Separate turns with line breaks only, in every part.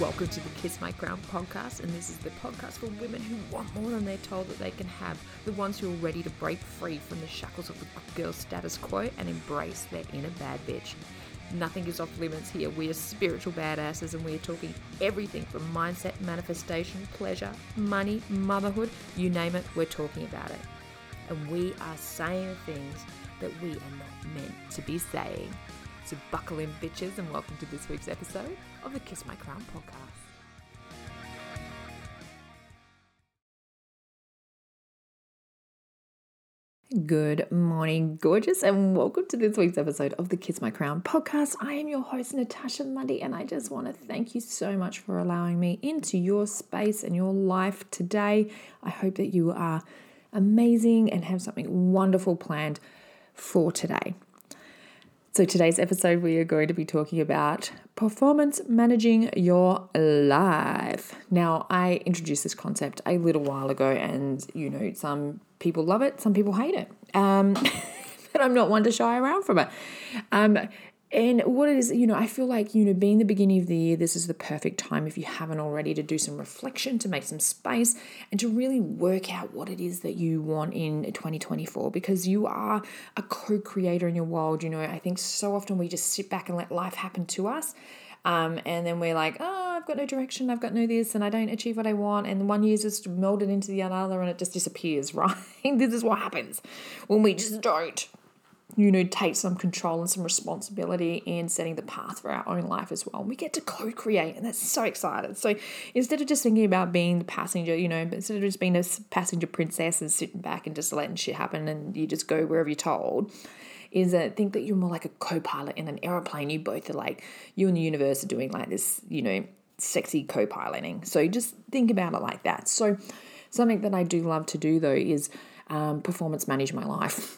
Welcome to the Kiss My Crown podcast, and this is the podcast for women who want more than they're told that they can have, the ones who are ready to break free from the shackles of the girl status quo and embrace their inner bad bitch. Nothing is off limits here. We are spiritual badasses, and we are talking everything from mindset, manifestation, pleasure, money, motherhood you name it, we're talking about it. And we are saying things that we are not meant to be saying. So buckle in, bitches, and welcome to this week's episode of the Kiss My Crown podcast. Good morning, gorgeous, and welcome to this week's episode of the Kiss My Crown podcast. I am your host, Natasha Mundy, and I just want to thank you so much for allowing me into your space and your life today. I hope that you are amazing and have something wonderful planned for today. So, today's episode, we are going to be talking about performance managing your life. Now, I introduced this concept a little while ago, and you know, some people love it, some people hate it. Um, but I'm not one to shy around from it. Um, and what it is, you know, I feel like, you know, being the beginning of the year, this is the perfect time if you haven't already to do some reflection, to make some space, and to really work out what it is that you want in 2024 because you are a co creator in your world. You know, I think so often we just sit back and let life happen to us. Um, and then we're like, oh, I've got no direction, I've got no this, and I don't achieve what I want. And one year's just melded into the other and it just disappears, right? this is what happens when we just don't you know, take some control and some responsibility in setting the path for our own life as well. We get to co create, and that's so excited. So instead of just thinking about being the passenger, you know, instead of just being a passenger princess and sitting back and just letting shit happen and you just go wherever you're told, is that think that you're more like a co pilot in an aeroplane. You both are like, you and the universe are doing like this, you know, sexy co piloting. So just think about it like that. So something that I do love to do though is um, performance manage my life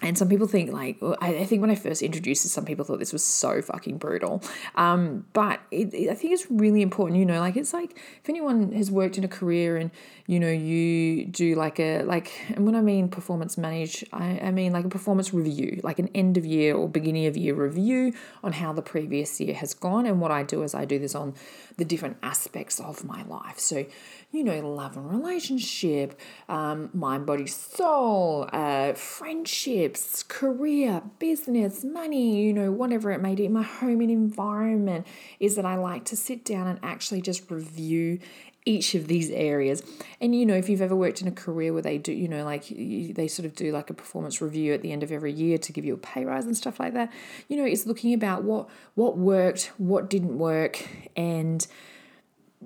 and some people think like I, think when I first introduced it, some people thought this was so fucking brutal. Um, but it, it, I think it's really important, you know, like it's like if anyone has worked in a career and you know you do like a like, and when I mean performance manage, I, I mean like a performance review, like an end of year or beginning of year review on how the previous year has gone. And what I do is I do this on the different aspects of my life. So you know, love and relationship, um, mind, body, soul, uh, friendships, career, business, money, you know, whatever it may be, my home and environment, is that I like to sit down and actually just review each of these areas. And you know, if you've ever worked in a career where they do, you know, like they sort of do like a performance review at the end of every year to give you a pay rise and stuff like that, you know, it's looking about what what worked, what didn't work, and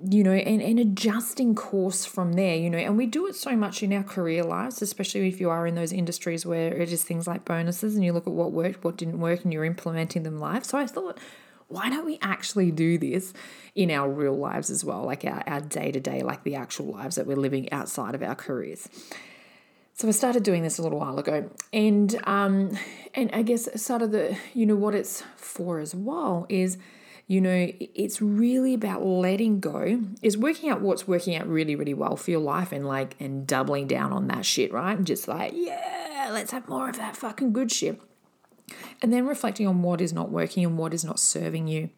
you know, and, and adjusting course from there, you know, and we do it so much in our career lives, especially if you are in those industries where it is things like bonuses and you look at what worked, what didn't work, and you're implementing them live. So I thought, why don't we actually do this in our real lives as well, like our day to day, like the actual lives that we're living outside of our careers? So I started doing this a little while ago, and um, and I guess sort of the you know what it's for as well is you know, it's really about letting go, is working out what's working out really, really well for your life and like, and doubling down on that shit, right? And just like, yeah, let's have more of that fucking good shit. And then reflecting on what is not working and what is not serving you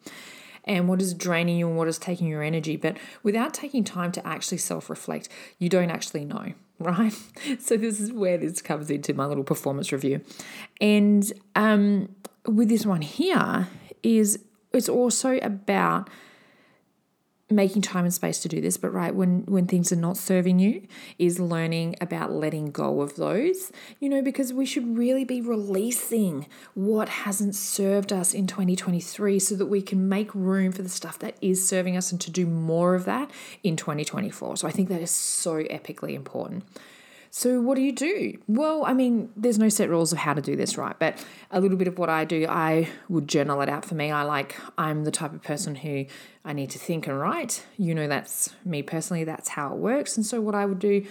and what is draining you and what is taking your energy. But without taking time to actually self reflect, you don't actually know, right? So, this is where this comes into my little performance review. And um, with this one here, is it's also about making time and space to do this but right when when things are not serving you is learning about letting go of those you know because we should really be releasing what hasn't served us in 2023 so that we can make room for the stuff that is serving us and to do more of that in 2024 so i think that is so epically important so, what do you do? Well, I mean, there's no set rules of how to do this, right? But a little bit of what I do, I would journal it out for me. I like, I'm the type of person who I need to think and write. You know, that's me personally, that's how it works. And so, what I would do,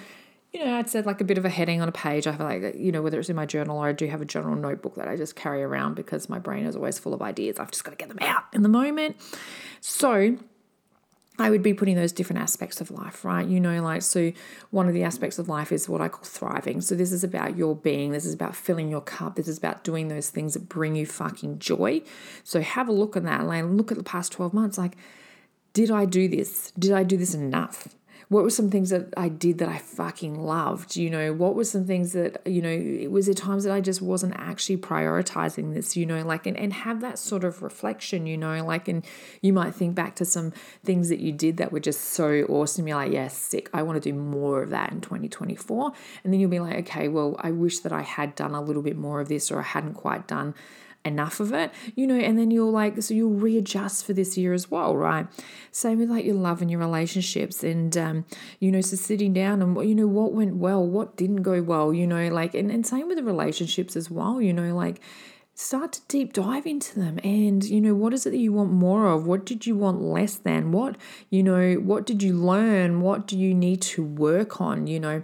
you know, I'd set like a bit of a heading on a page. I have like, you know, whether it's in my journal or I do have a journal notebook that I just carry around because my brain is always full of ideas. I've just got to get them out in the moment. So, I would be putting those different aspects of life, right? You know, like, so one of the aspects of life is what I call thriving. So, this is about your being, this is about filling your cup, this is about doing those things that bring you fucking joy. So, have a look at that, like, look at the past 12 months, like, did I do this? Did I do this enough? What were some things that I did that I fucking loved? You know, what were some things that, you know, it was there times that I just wasn't actually prioritizing this, you know, like, and, and have that sort of reflection, you know, like, and you might think back to some things that you did that were just so awesome. You're like, yes, yeah, sick. I want to do more of that in 2024. And then you'll be like, okay, well, I wish that I had done a little bit more of this or I hadn't quite done enough of it, you know, and then you'll like, so you'll readjust for this year as well, right? Same with like your love and your relationships, and, um, you know, so sitting down and, you know, what went well, what didn't go well, you know, like, and, and same with the relationships as well, you know, like, start to deep dive into them and you know what is it that you want more of? What did you want less than? What you know what did you learn? What do you need to work on you know?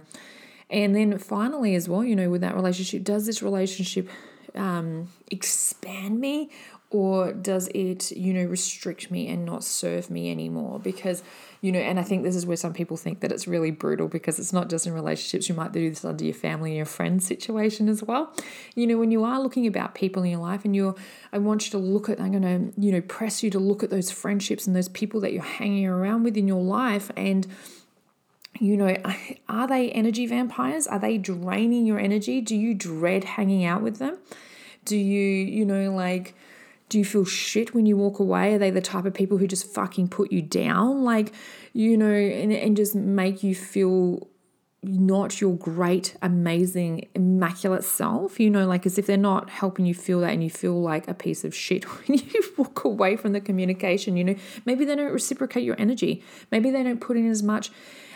And then finally as well you know with that relationship does this relationship um, expand me or does it you know restrict me and not serve me anymore? Because you know and i think this is where some people think that it's really brutal because it's not just in relationships. You might do this under your family and your friends situation as well. You know when you are looking about people in your life and you're i want you to look at i'm going to you know press you to look at those friendships and those people that you're hanging around with in your life and you know, are they energy vampires? Are they draining your energy? Do you dread hanging out with them? Do you, you know, like, do you feel shit when you walk away? Are they the type of people who just fucking put you down? Like, you know, and, and just make you feel not your great, amazing, immaculate self, you know, like as if they're not helping you feel that and you feel like a piece of shit when you walk away from the communication, you know. Maybe they don't reciprocate your energy. Maybe they don't put in as much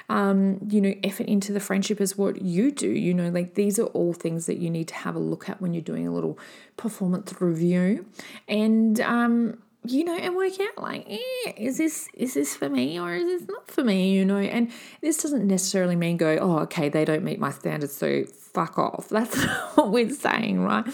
um, you know, effort into the friendship is what you do. You know, like these are all things that you need to have a look at when you're doing a little performance review. And um, you know, and work out like, eh, is this is this for me or is this not for me? You know, and this doesn't necessarily mean go, oh, okay, they don't meet my standards, so fuck off. That's what we're saying, right?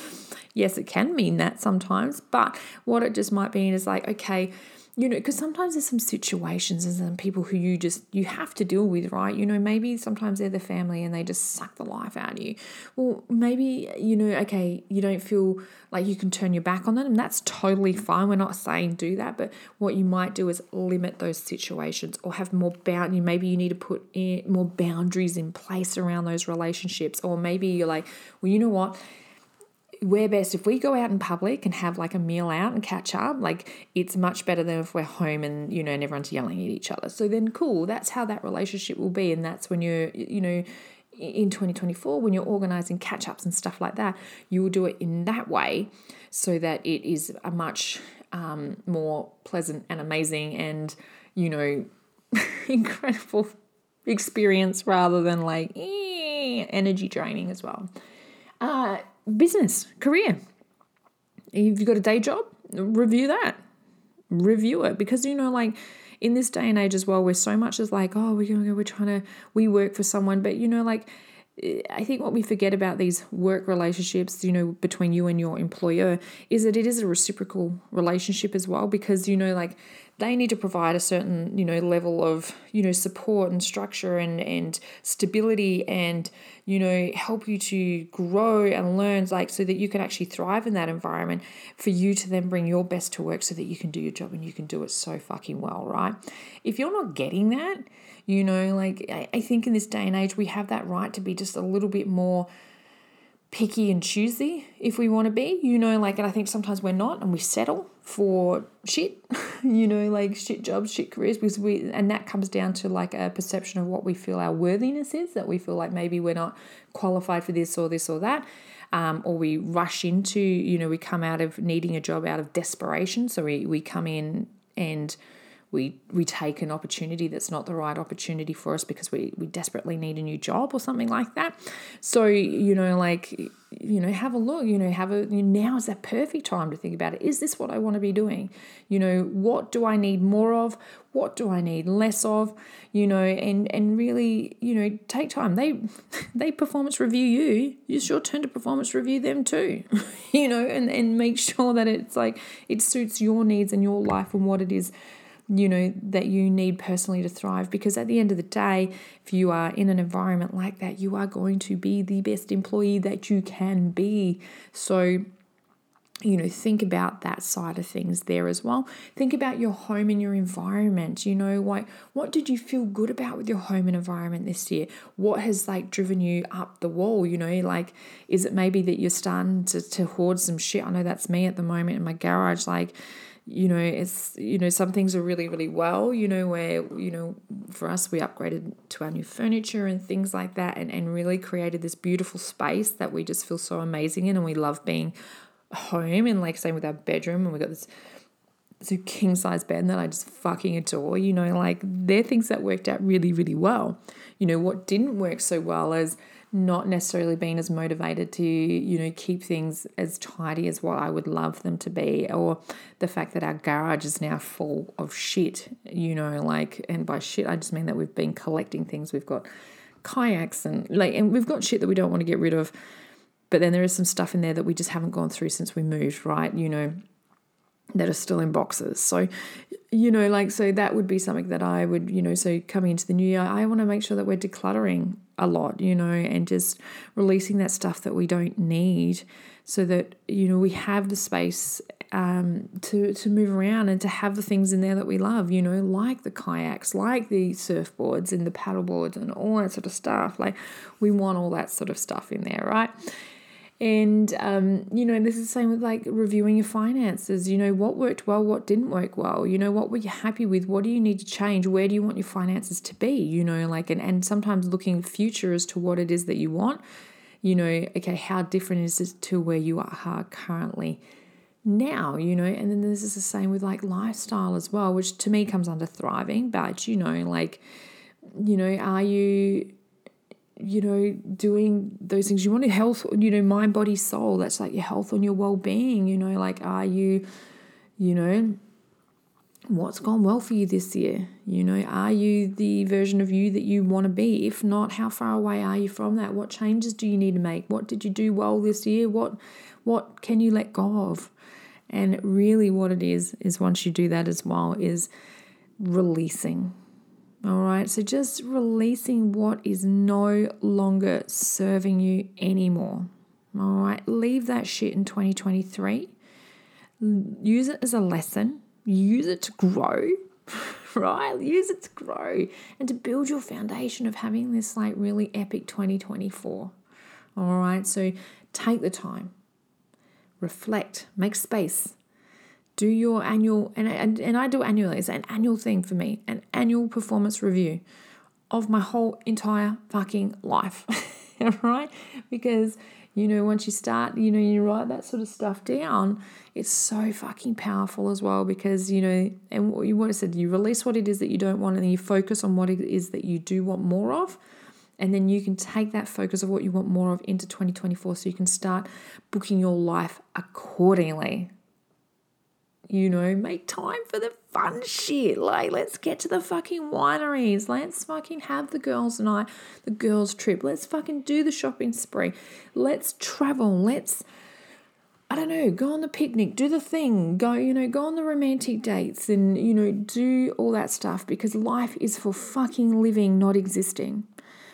Yes, it can mean that sometimes, but what it just might mean is like, okay, you know, because sometimes there's some situations and some people who you just you have to deal with, right? You know, maybe sometimes they're the family and they just suck the life out of you. Well, maybe you know, okay, you don't feel like you can turn your back on them, and that's totally fine. We're not saying do that, but what you might do is limit those situations or have more bound. You Maybe you need to put in more boundaries in place around those relationships, or maybe you're like, well, you know what we're best if we go out in public and have like a meal out and catch up like it's much better than if we're home and you know and everyone's yelling at each other. So then cool that's how that relationship will be. And that's when you're you know in 2024 when you're organizing catch ups and stuff like that you will do it in that way so that it is a much um, more pleasant and amazing and you know incredible experience rather than like eh, energy draining as well. Uh, business, career. If you've got a day job, review that. Review it because you know, like in this day and age as well, where so much is like, oh, we're gonna we're trying to, we work for someone, but you know, like eh, I think what we forget about these work relationships, you know, between you and your employer is that it is a reciprocal relationship as well because, you know, like they need to provide a certain, you know, level of, you know, support and structure and, and stability and, you know, help you to grow and learn, like so that you can actually thrive in that environment for you to then bring your best to work so that you can do your job and you can do it so fucking well, right? If you're not getting that, you know, like I, I think in this day and age, we have that right to be just a little bit more picky and choosy if we want to be, you know, like, and I think sometimes we're not and we settle for shit, you know, like shit jobs, shit careers, because we, and that comes down to like a perception of what we feel our worthiness is, that we feel like maybe we're not qualified for this or this or that. Um, or we rush into, you know, we come out of needing a job out of desperation. So we, we come in and we we take an opportunity that's not the right opportunity for us because we we desperately need a new job or something like that so you know like you know have a look you know have a now is that perfect time to think about it. Is this what i want to be doing? You know what do i need more of? What do i need less of? You know and and really you know take time. They they performance review you. It's your turn to performance review them too. You know and and make sure that it's like it suits your needs and your life and what it is you know that you need personally to thrive because at the end of the day if you are in an environment like that you are going to be the best employee that you can be so you know, think about that side of things there as well. Think about your home and your environment. You know, like what did you feel good about with your home and environment this year? What has like driven you up the wall? You know, like is it maybe that you're starting to, to hoard some shit? I know that's me at the moment in my garage. Like, you know, it's, you know, some things are really, really well, you know, where, you know, for us, we upgraded to our new furniture and things like that and, and really created this beautiful space that we just feel so amazing in and we love being home and like same with our bedroom and we got this so king size bed that I just fucking adore. You know, like they're things that worked out really, really well. You know, what didn't work so well is not necessarily being as motivated to, you know, keep things as tidy as what I would love them to be, or the fact that our garage is now full of shit, you know, like, and by shit, I just mean that we've been collecting things. We've got kayaks and like, and we've got shit that we don't want to get rid of but then there is some stuff in there that we just haven't gone through since we moved, right? You know, that are still in boxes. So, you know, like, so that would be something that I would, you know, so coming into the new year, I want to make sure that we're decluttering a lot, you know, and just releasing that stuff that we don't need so that, you know, we have the space um, to, to move around and to have the things in there that we love, you know, like the kayaks, like the surfboards and the paddleboards and all that sort of stuff. Like, we want all that sort of stuff in there, right? And, um, you know, this is the same with like reviewing your finances. You know, what worked well, what didn't work well. You know, what were you happy with? What do you need to change? Where do you want your finances to be? You know, like, and, and sometimes looking future as to what it is that you want. You know, okay, how different is this to where you are currently now? You know, and then this is the same with like lifestyle as well, which to me comes under thriving. But, you know, like, you know, are you you know, doing those things. You want your health, you know, mind, body, soul. That's like your health and your well being. You know, like, are you, you know, what's gone well for you this year? You know, are you the version of you that you want to be? If not, how far away are you from that? What changes do you need to make? What did you do well this year? What what can you let go of? And really what it is is once you do that as well is releasing all right, so just releasing what is no longer serving you anymore. All right, leave that shit in 2023. Use it as a lesson, use it to grow, right? Use it to grow and to build your foundation of having this like really epic 2024. All right, so take the time, reflect, make space, do your annual and, and, and I do annually, it's an annual thing for me, an annual performance review of my whole entire fucking life. right? Because you know, once you start, you know, you write that sort of stuff down, it's so fucking powerful as well because, you know, and what you want to said, you release what it is that you don't want and then you focus on what it is that you do want more of. And then you can take that focus of what you want more of into 2024 so you can start booking your life accordingly you know, make time for the fun shit. Like, let's get to the fucking wineries. Let's fucking have the girls' night, the girls' trip. Let's fucking do the shopping spree. Let's travel. Let's, I don't know, go on the picnic, do the thing, go, you know, go on the romantic dates and, you know, do all that stuff because life is for fucking living, not existing.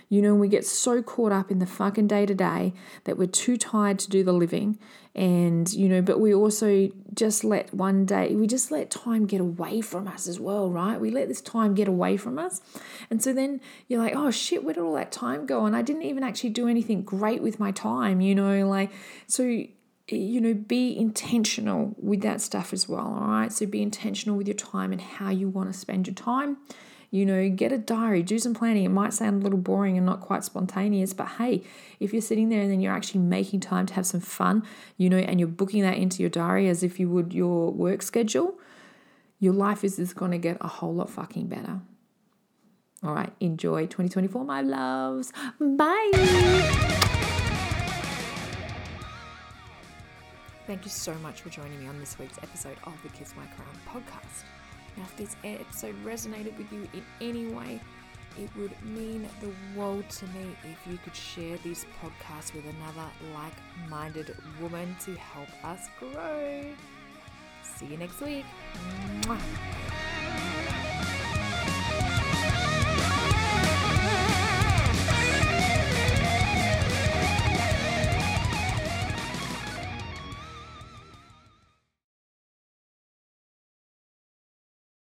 You know, we get so caught up in the fucking day to day that we're too tired to do the living. And, you know, but we also just let one day, we just let time get away from us as well, right? We let this time get away from us. And so then you're like, oh shit, where did all that time go? And I didn't even actually do anything great with my time, you know, like, so you know, be intentional with that stuff as well. All right. So be intentional with your time and how you want to spend your time. You know, get a diary, do some planning. It might sound a little boring and not quite spontaneous, but hey, if you're sitting there and then you're actually making time to have some fun, you know, and you're booking that into your diary as if you would your work schedule, your life is just going to get a whole lot fucking better. All right, enjoy 2024, my loves. Bye. Thank you so much for joining me on this week's episode of the Kiss My Crown podcast. Now, if this episode resonated with you in any way, it would mean the world to me if you could share this podcast with another like minded woman to help us grow. See you next week. Mwah.